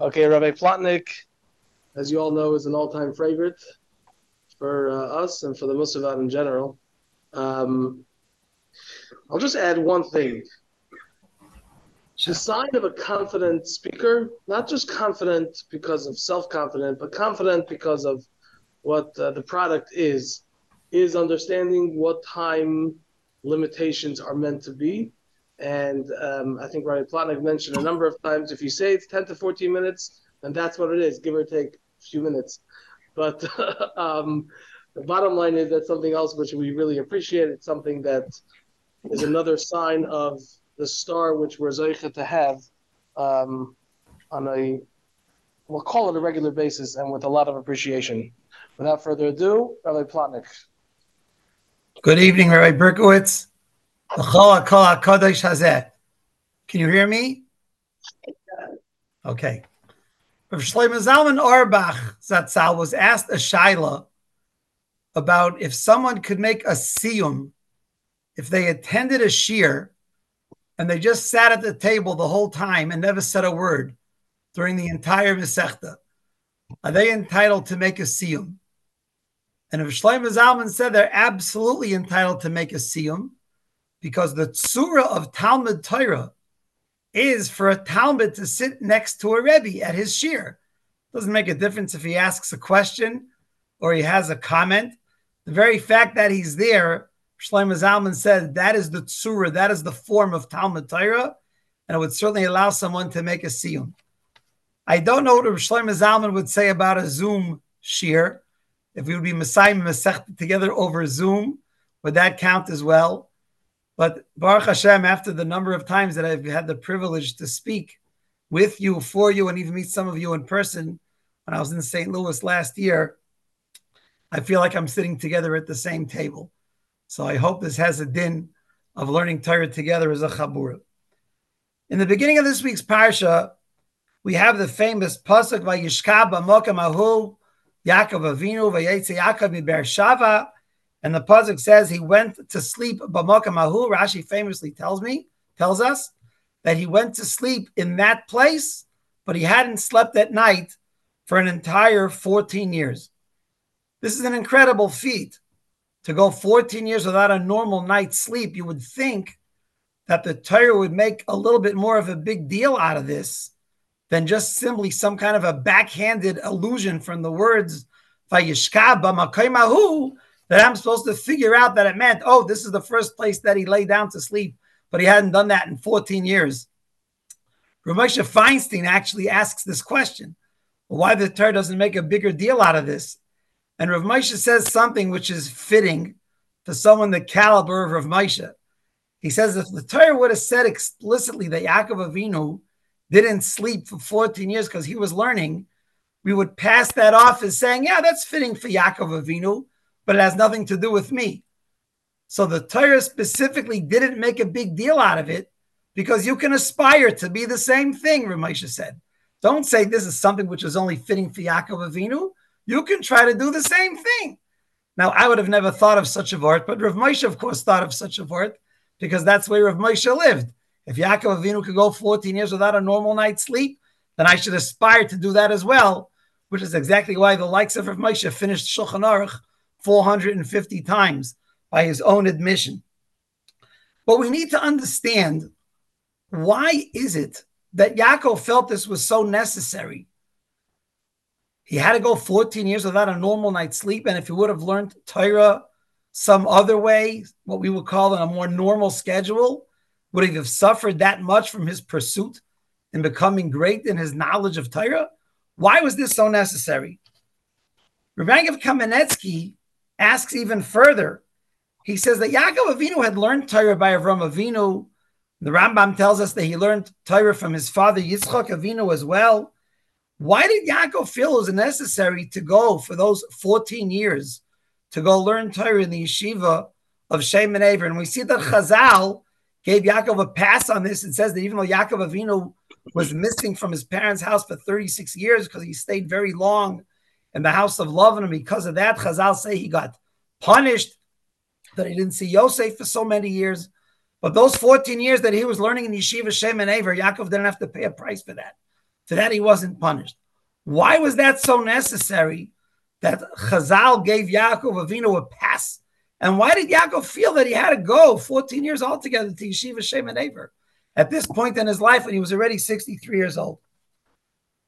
Okay, Rabbi Plotnik, as you all know, is an all-time favorite for uh, us and for the Mussar Vaad in general. Um, I'll just add one thing. The sign of a confident speaker, not just confident because of self-confident, but confident because of what uh, the product is, is understanding what time limitations are meant to be. And um, I think Rabbi Plotnik mentioned a number of times, if you say it's 10 to 14 minutes, then that's what it is, give or take a few minutes. But um, the bottom line is that's something else which we really appreciate. It's something that is another sign of the star which we're zeicha to have um, on a, we'll call it a regular basis and with a lot of appreciation. Without further ado, Rabbi Plotnik. Good evening, Rabbi Berkowitz. Can you hear me? Okay. Rav Shlomo Zalman Auerbach Zatzal was asked a shaila about if someone could make a siyum if they attended a shiur and they just sat at the table the whole time and never said a word during the entire Masechta, are they entitled to make a siyum? And if Shlomo Zalman said they're absolutely entitled to make a siyum, because the tsura of Talmud Torah is for a Talmud to sit next to a Rebbe at his shiur. Doesn't make a difference if he asks a question or he has a comment. The very fact that he's there, Shlomo Zalman said that is the tsura, that is the form of Talmud Torah, and it would certainly allow someone to make a siyum. I don't know what Shlomo Zalman would say about a Zoom shiur. If we would be Messiah Masech together over Zoom, would that count as well? But Baruch Hashem, after the number of times that I've had the privilege to speak with you, for you, and even meet some of you in person when I was in St. Louis last year, I feel like I'm sitting together at the same table. So I hope this has a din of learning Torah together as a chabura. In the beginning of this week's parsha, we have the famous pasuk Vayishka b'mokam ahu Yaakov Avinu vayetze Yaakov Shava and the Pasuk says he went to sleep B'makamahu. Rashi famously tells me, tells us that he went to sleep in that place, but he hadn't slept at night for an entire 14 years. This is an incredible feat. To go 14 years without a normal night's sleep, you would think that the Torah would make a little bit more of a big deal out of this than just simply some kind of a backhanded allusion from the words that I'm supposed to figure out that it meant, oh, this is the first place that he lay down to sleep, but he hadn't done that in 14 years. Ramosha Feinstein actually asks this question why the Torah doesn't make a bigger deal out of this. And Rav Moshe says something which is fitting for someone the caliber of Rav Moshe. He says if the Torah would have said explicitly that Yaakov Avinu didn't sleep for 14 years because he was learning, we would pass that off as saying, yeah, that's fitting for Yaakov Avinu but it has nothing to do with me. So the Torah specifically didn't make a big deal out of it because you can aspire to be the same thing, Ramesha said. Don't say this is something which is only fitting for Yaakov Avinu. You can try to do the same thing. Now, I would have never thought of such a word, but Rav Moshe, of course, thought of such a word because that's where Rav Moshe lived. If Yaakov Avinu could go 14 years without a normal night's sleep, then I should aspire to do that as well, which is exactly why the likes of Rav Moshe finished Shulchan Aruch 450 times by his own admission. But we need to understand why is it that Yaakov felt this was so necessary? He had to go 14 years without a normal night's sleep. And if he would have learned Torah some other way, what we would call in a more normal schedule, would he have suffered that much from his pursuit in becoming great in his knowledge of Torah? Why was this so necessary? Rav Kamenetsky asks even further. He says that Yaakov Avinu had learned Torah by Avram Avinu. The Rambam tells us that he learned Torah from his father Yitzchak Avinu as well. Why did Yaakov feel it was necessary to go for those 14 years to go learn Torah in the yeshiva of Shem and Aver? And we see that Chazal gave Yaakov a pass on this and says that even though Yaakov Avinu was missing from his parents' house for 36 years because he stayed very long in the house of Lavan, and because of that, Chazal say he got punished that he didn't see Yosef for so many years. But those 14 years that he was learning in Yeshiva Shem and Aver, Yaakov didn't have to pay a price for that. For that, he wasn't punished. Why was that so necessary that Chazal gave Yaakov Avinu a pass? And why did Yaakov feel that he had to go 14 years altogether to Yeshiva Shem and Aver at this point in his life when he was already 63 years old?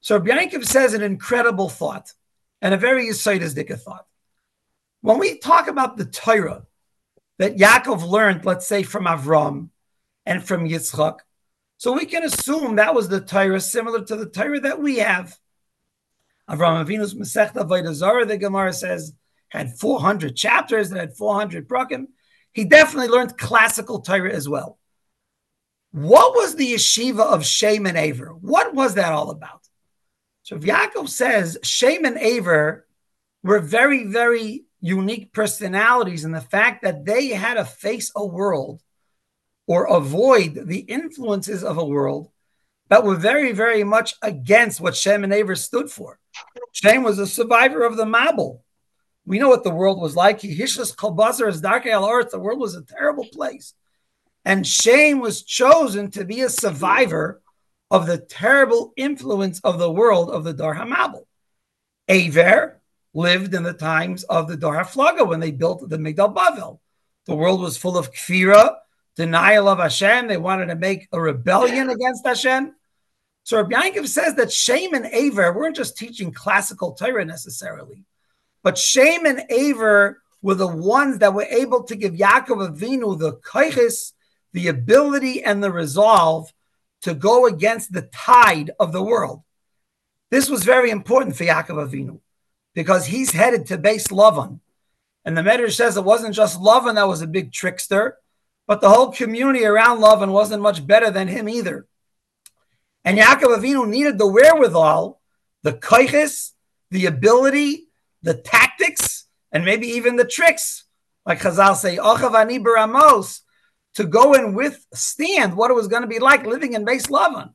So Yaakov says an incredible thought and a very Yisaitistic thought. When we talk about the Torah that Yaakov learned, let's say from Avram and from Yitzchak, so we can assume that was the Torah similar to the Torah that we have. Avram Avinu's Masechta Avodah the Gemara says, had 400 chapters and had 400 prakim. He definitely learned classical Torah as well. What was the yeshiva of Shem and Aver? What was that all about? So if Yaakov says Shem and Aver were very, very unique personalities in the fact that they had to face a world or avoid the influences of a world that were very, very much against what Shem and Aver stood for. Shem was a survivor of the Mabul. We know what the world was like. Hishlas Kolbazar is dark earth. The world was a terrible place. And Shem was chosen to be a survivor of the terrible influence of the world of the Dar Hamabel. Aver lived in the times of the Dar HaFlaga when they built the Migdal Bavel. The world was full of kfira, denial of Hashem. They wanted to make a rebellion against Hashem. So Rabbi Yankov says that Shem and Aver weren't just teaching classical Torah necessarily, but Shem and Aver were the ones that were able to give Yaakov Avinu the kaiches, the ability and the resolve to go against the tide of the world. This was very important for Yaakov Avinu because he's headed to Beis Lavan. And the Medrash says it wasn't just Lavan that was a big trickster, but the whole community around Lavan wasn't much better than him either. And Yaakov Avinu needed the wherewithal, the kaiches, the ability, the tactics, and maybe even the tricks, like Chazal say, Ochavani baramos, to go and withstand what it was going to be like living in Beis Lavan.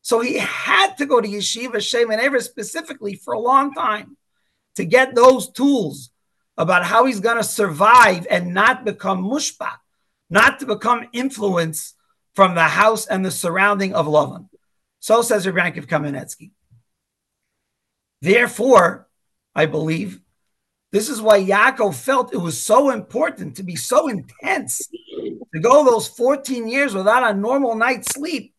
So he had to go to Yeshiva Shem and Ever specifically for a long time to get those tools about how he's going to survive and not become mushpa, not to become influence from the house and the surrounding of Lavan. So says Rabbi Yankov Kamenetsky. Therefore, I believe this is why Yaakov felt it was so important to be so intense to go those 14 years without a normal night's sleep,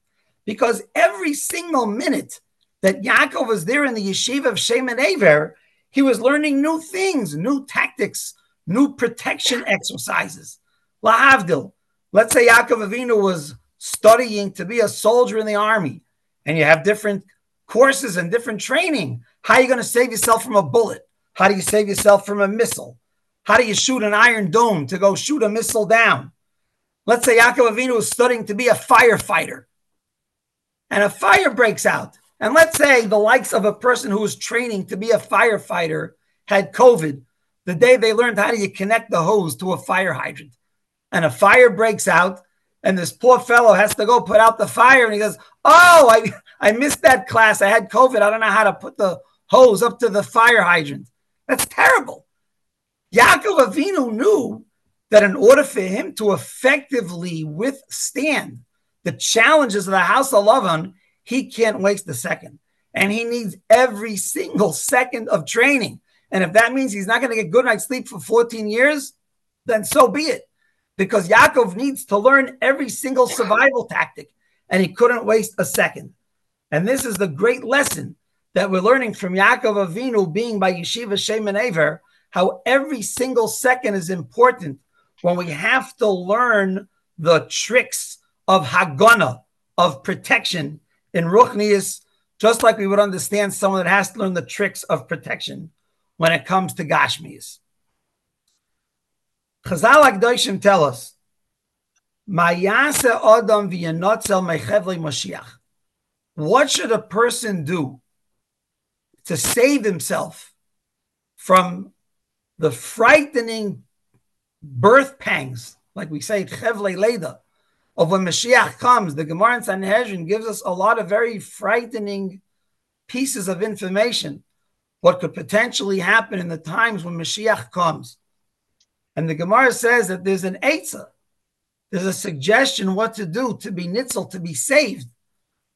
because every single minute that Yaakov was there in the yeshiva of Shem and Aver, he was learning new things, new tactics, new protection exercises. Lahavdil, let's say Yaakov Avinu was studying to be a soldier in the army, and you have different courses and different training. How are you going to save yourself from a bullet? How do you save yourself from a missile? How do you shoot an iron dome to go shoot a missile down? Let's say Yaakov Avinu is studying to be a firefighter, and a fire breaks out. And let's say the likes of a person who was training to be a firefighter had COVID the day they learned how do you connect the hose to a fire hydrant, and a fire breaks out, and this poor fellow has to go put out the fire, and he goes, "Oh, I I missed that class. I had COVID. I don't know how to put the hose up to the fire hydrant." That's terrible. Yaakov Avinu knew that in order for him to effectively withstand the challenges of the house of Lavan, he can't waste a second. And he needs every single second of training. And if that means he's not going to get good night's sleep for 14 years, then so be it. Because Yaakov needs to learn every single survival tactic, and he couldn't waste a second. And this is the great lesson that we're learning from Yaakov Avinu being by Yeshiva Shem and Aver, how every single second is important when we have to learn the tricks of Hagana, of protection in Ruchnius, just like we would understand someone that has to learn the tricks of protection when it comes to Gashmis. Chazal Akdoshim tell us, Mayase Adam v'yanotzel mechevli Mashiach. What should a person do to save himself from the frightening birth pangs, like we say, chevle leda, of when Mashiach comes. The Gemara in Sanhedrin gives us a lot of very frightening pieces of information, what could potentially happen in the times when Mashiach comes. And the Gemara says that there's an Eitzah, there's a suggestion what to do to be nitzel, to be saved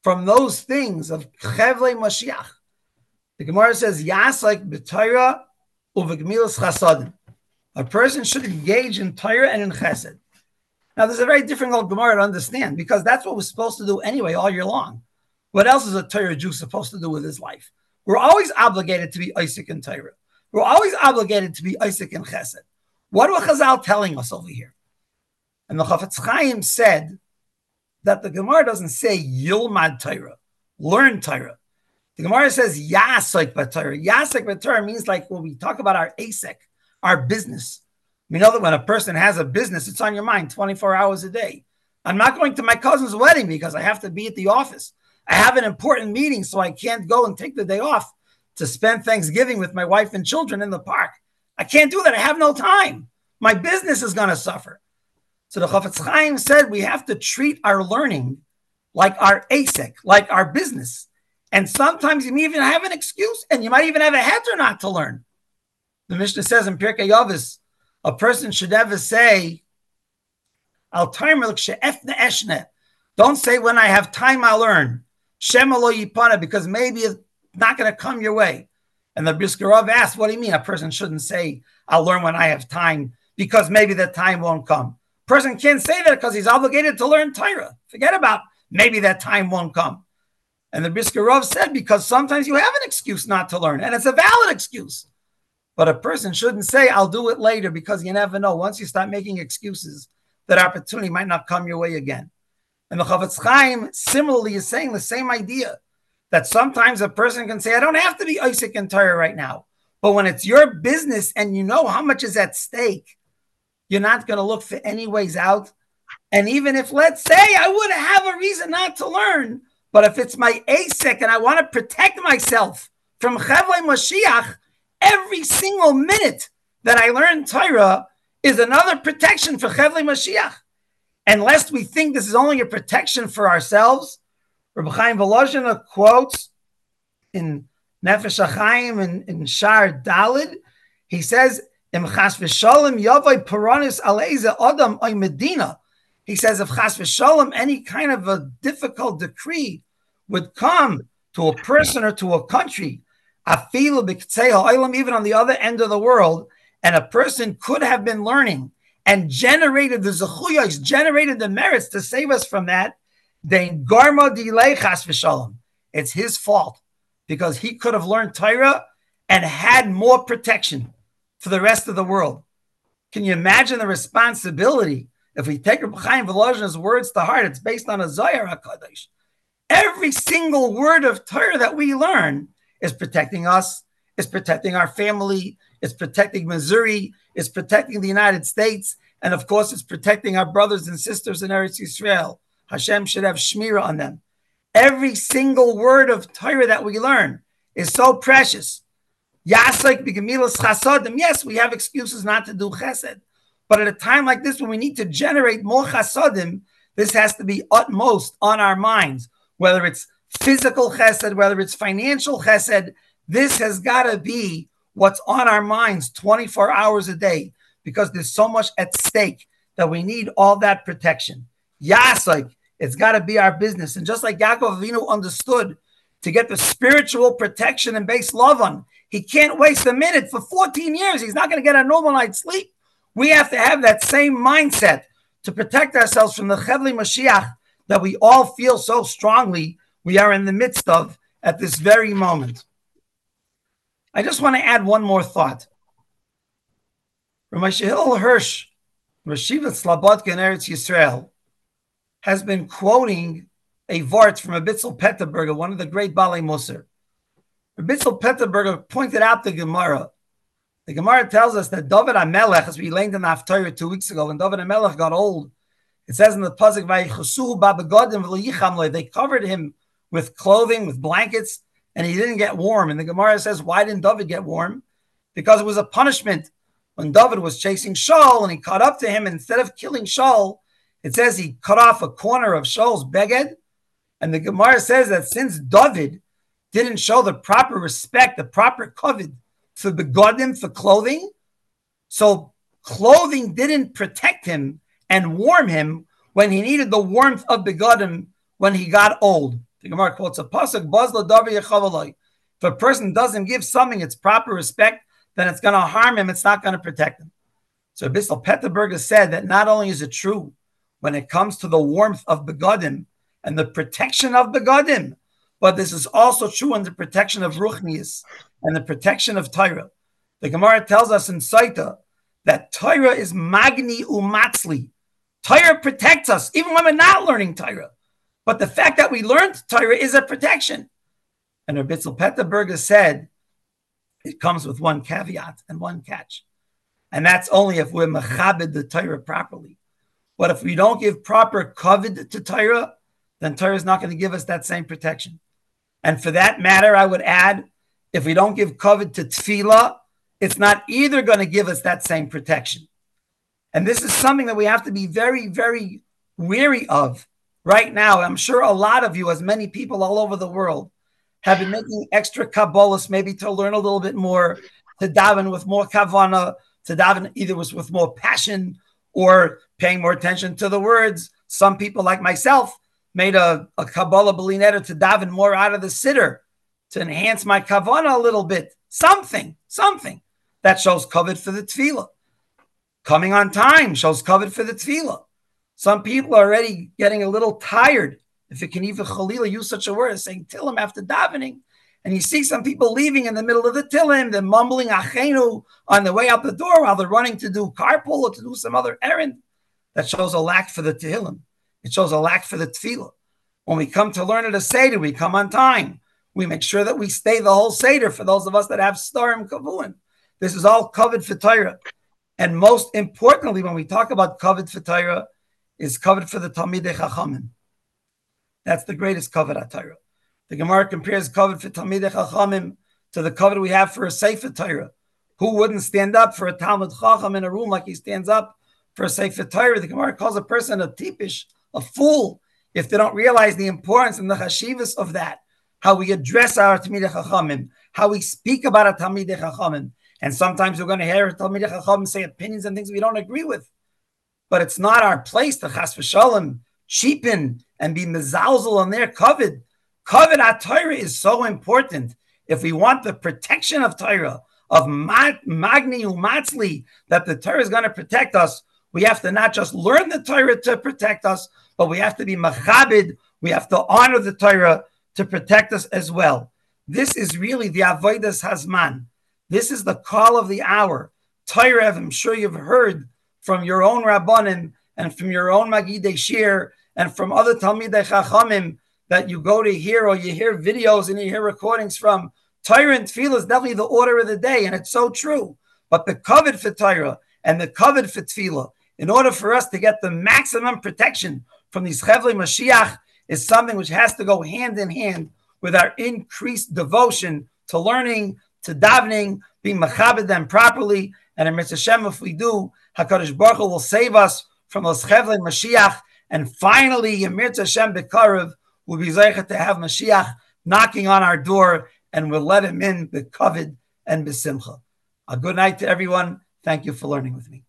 from those things of Chevle Mashiach. The Gemara says, Yas like b'Torah uvegmilas chasadim. A person should engage in Torah and in chesed. Now, there's a very difficult Gemara to understand because that's what we're supposed to do anyway all year long. What else is a Torah Jew supposed to do with his life? We're always obligated to be Isaac and Torah. We're always obligated to be Isaac and Chesed. What are Chazal telling us over here? And the Chafetz Chaim said that the Gemara doesn't say Yilmad Torah, learn Torah. The Gemara says Yasik Torah. Yasik Torah means like when we talk about our eisek, our business. We know that when a person has a business, it's on your mind 24 hours a day. I'm not going to my cousin's wedding because I have to be at the office. I have an important meeting, so I can't go and take the day off to spend Thanksgiving with my wife and children in the park. I can't do that. I have no time. My business is going to suffer. So the Chafetz Chaim said we have to treat our learning like our eisek, like our business. And sometimes you may even have an excuse, and you might even have a heter not to learn. The Mishnah says in Pirkei Avos, a person should never say, "Al eshne." Don't say when I have time I'll learn. Shemalo yipana, because maybe it's not going to come your way. And the Brisker Rav asked, "What do you mean? A person shouldn't say I'll learn when I have time because maybe the time won't come." Person can't say that because he's obligated to learn Torah. Forget about maybe that time won't come. And the Brisker Rav said because sometimes you have an excuse not to learn, and it's a valid excuse. But a person shouldn't say, I'll do it later because you never know. Once you start making excuses, that opportunity might not come your way again. And the Chafetz Chaim similarly is saying the same idea that sometimes a person can say, I don't have to be Isaac and Torah right now. But when it's your business and you know how much is at stake, you're not going to look for any ways out. And even if, let's say, I would have a reason not to learn, but if it's my eisek and I want to protect myself from Chavle Mashiach, Every single minute that I learn Torah is another protection for Chevli Mashiach. And lest we think this is only a protection for ourselves, Rabbi Chaim Volozhiner quotes in Nefesh HaChaim in, in Shar Dalid, he says, Im chas v'sholem yavai paranis aleiza adam oy medina. He says, if chas v'sholem, any kind of a difficult decree would come to a person or to a country, even on the other end of the world, and a person could have been learning and generated the zechuyos, generated the merits to save us from that, then garma delay chas v'shalom. It's his fault because he could have learned Torah and had more protection for the rest of the world. Can you imagine the responsibility if we take Reb Chaim Volozhin's words to heart? It's based on a Zohar HaKadosh. Every single word of Torah that we learn is protecting us, it's protecting our family, it's protecting Missouri, it's protecting the United States, and of course, it's protecting our brothers and sisters in Eretz Yisrael. Hashem should have shmira on them. Every single word of Torah that we learn is so precious. Yes, we have excuses not to do chesed, but at a time like this, when we need to generate more chasadim, this has to be utmost on our minds. Whether it's physical chesed, whether it's financial chesed, this has got to be what's on our minds 24 hours a day because there's so much at stake that we need all that protection. Yes, like it's got to be our business. And just like Yaakov Avinu understood to get the spiritual protection and Beis Lavan, he can't waste a minute for 14 years. He's not going to get a normal night's sleep. We have to have that same mindset to protect ourselves from the Chevli Mashiach that we all feel so strongly we are in the midst of at this very moment. I just want to add one more thought. Ramesh Hillel Hirsch, Rashivat Slobodka in Eretz Yisrael, has been quoting a vart from Abitzel Peterburger, one of the great Bali Musar. Abitzel Peterburger pointed out the Gemara. The Gemara tells us that David HaMelech, as we learned in the Haftarah two weeks ago, when David HaMelech got old, it says in the Pasuk, they covered him with clothing, with blankets, and he didn't get warm. And the Gemara says, why didn't David get warm? Because it was a punishment when David was chasing Shaul and he caught up to him. And Instead of killing Shaul, it says he cut off a corner of Shaul's beged. And the Gemara says that since David didn't show the proper respect, the proper kavod for begodim, for clothing, so clothing didn't protect him and warm him when he needed the warmth of begodim when he got old. The Gemara quotes a pasuk, "Bazla davi If a person doesn't give something its proper respect, then it's going to harm him. It's not going to protect him. So Bissell Peterburger said that not only is it true when it comes to the warmth of begadim and the protection of begadim, but this is also true in the protection of ruchnius and the protection of Torah. The Gemara tells us in Sotah that Torah is magni umatzli. Torah protects us even when we're not learning Torah. But the fact that we learned Torah is a protection. And Rabitzel Peterburger said it comes with one caveat and one catch. And that's only if we're mechabed the Torah properly. But if we don't give proper kavod to Torah, then Torah is not going to give us that same protection. And for that matter, I would add, if we don't give kavod to tefillah, it's not either going to give us that same protection. And this is something that we have to be very, very weary of right now. I'm sure a lot of you, as many people all over the world, have been making extra kabbalas maybe to learn a little bit more, to daven with more kavana, to daven either was with more passion or paying more attention to the words. Some people, like myself, made a, a Kabbalah Belinetta to daven more out of the siddur to enhance my kavana a little bit. Something, something that shows kavod for the tefillah. Coming on time shows kavod for the tefillah. Some people are already getting a little tired, if it can even Khalila use such a word as saying Tillim after davening. And you see some people leaving in the middle of the Tillim, they're mumbling Achenu on the way out the door while they're running to do carpool or to do some other errand. That shows a lack for the Tehillim. It shows a lack for the Tefillah. When we come to learn at a Seder, we come on time. We make sure that we stay the whole Seder for those of us that have Starim Kavuin. This is all covered for Torah. And most importantly, when we talk about covered for Torah, is covered for the Talmidei Chachamim. That's the greatest kavod at Torah. The Gemara compares kavod for Talmidei Chachamim to the kavod we have for a Sefer Torah. Who wouldn't stand up for a Talmud Chacham in a room like he stands up for a Sefer Torah? The Gemara calls a person a tipish, a fool, if they don't realize the importance and the chashivas of that. How we address our Talmidei Chachamim, how we speak about our Talmidei Chachamim. And sometimes we're going to hear a Talmidei Chachamim say opinions and things we don't agree with but it's not our place to chas v'shalom cheapen and be mezalzel on their kavod. Kavod at Torah is so important. If we want the protection of Torah, of magni umatzli, that the Torah is going to protect us, we have to not just learn the Torah to protect us, but we have to be machabid. We have to honor the Torah to protect us as well. This is really the avodas hazman. This is the call of the hour. Torah, I'm sure you've heard from your own Rabbanim and from your own Magidei Shiur and from other Talmidei Chachamim that you go to hear or you hear videos and you hear recordings from. Torah and is definitely the order of the day, and it's so true. But the kavod for Torah and the kavod for Tefillah, in order for us to get the maximum protection from these Chevli Mashiach, is something which has to go hand in hand with our increased devotion to learning, to davening, being machabed them properly. And in Mitzvah Shem, if we do, Hakadosh Baruch Hu will save us from those Chevlei Mashiach, and finally, Yemir Hashem Bekarev will be zeichet to have Mashiach knocking on our door, and we'll let him in bekavod and besimcha. A good night to everyone. Thank you for learning with me.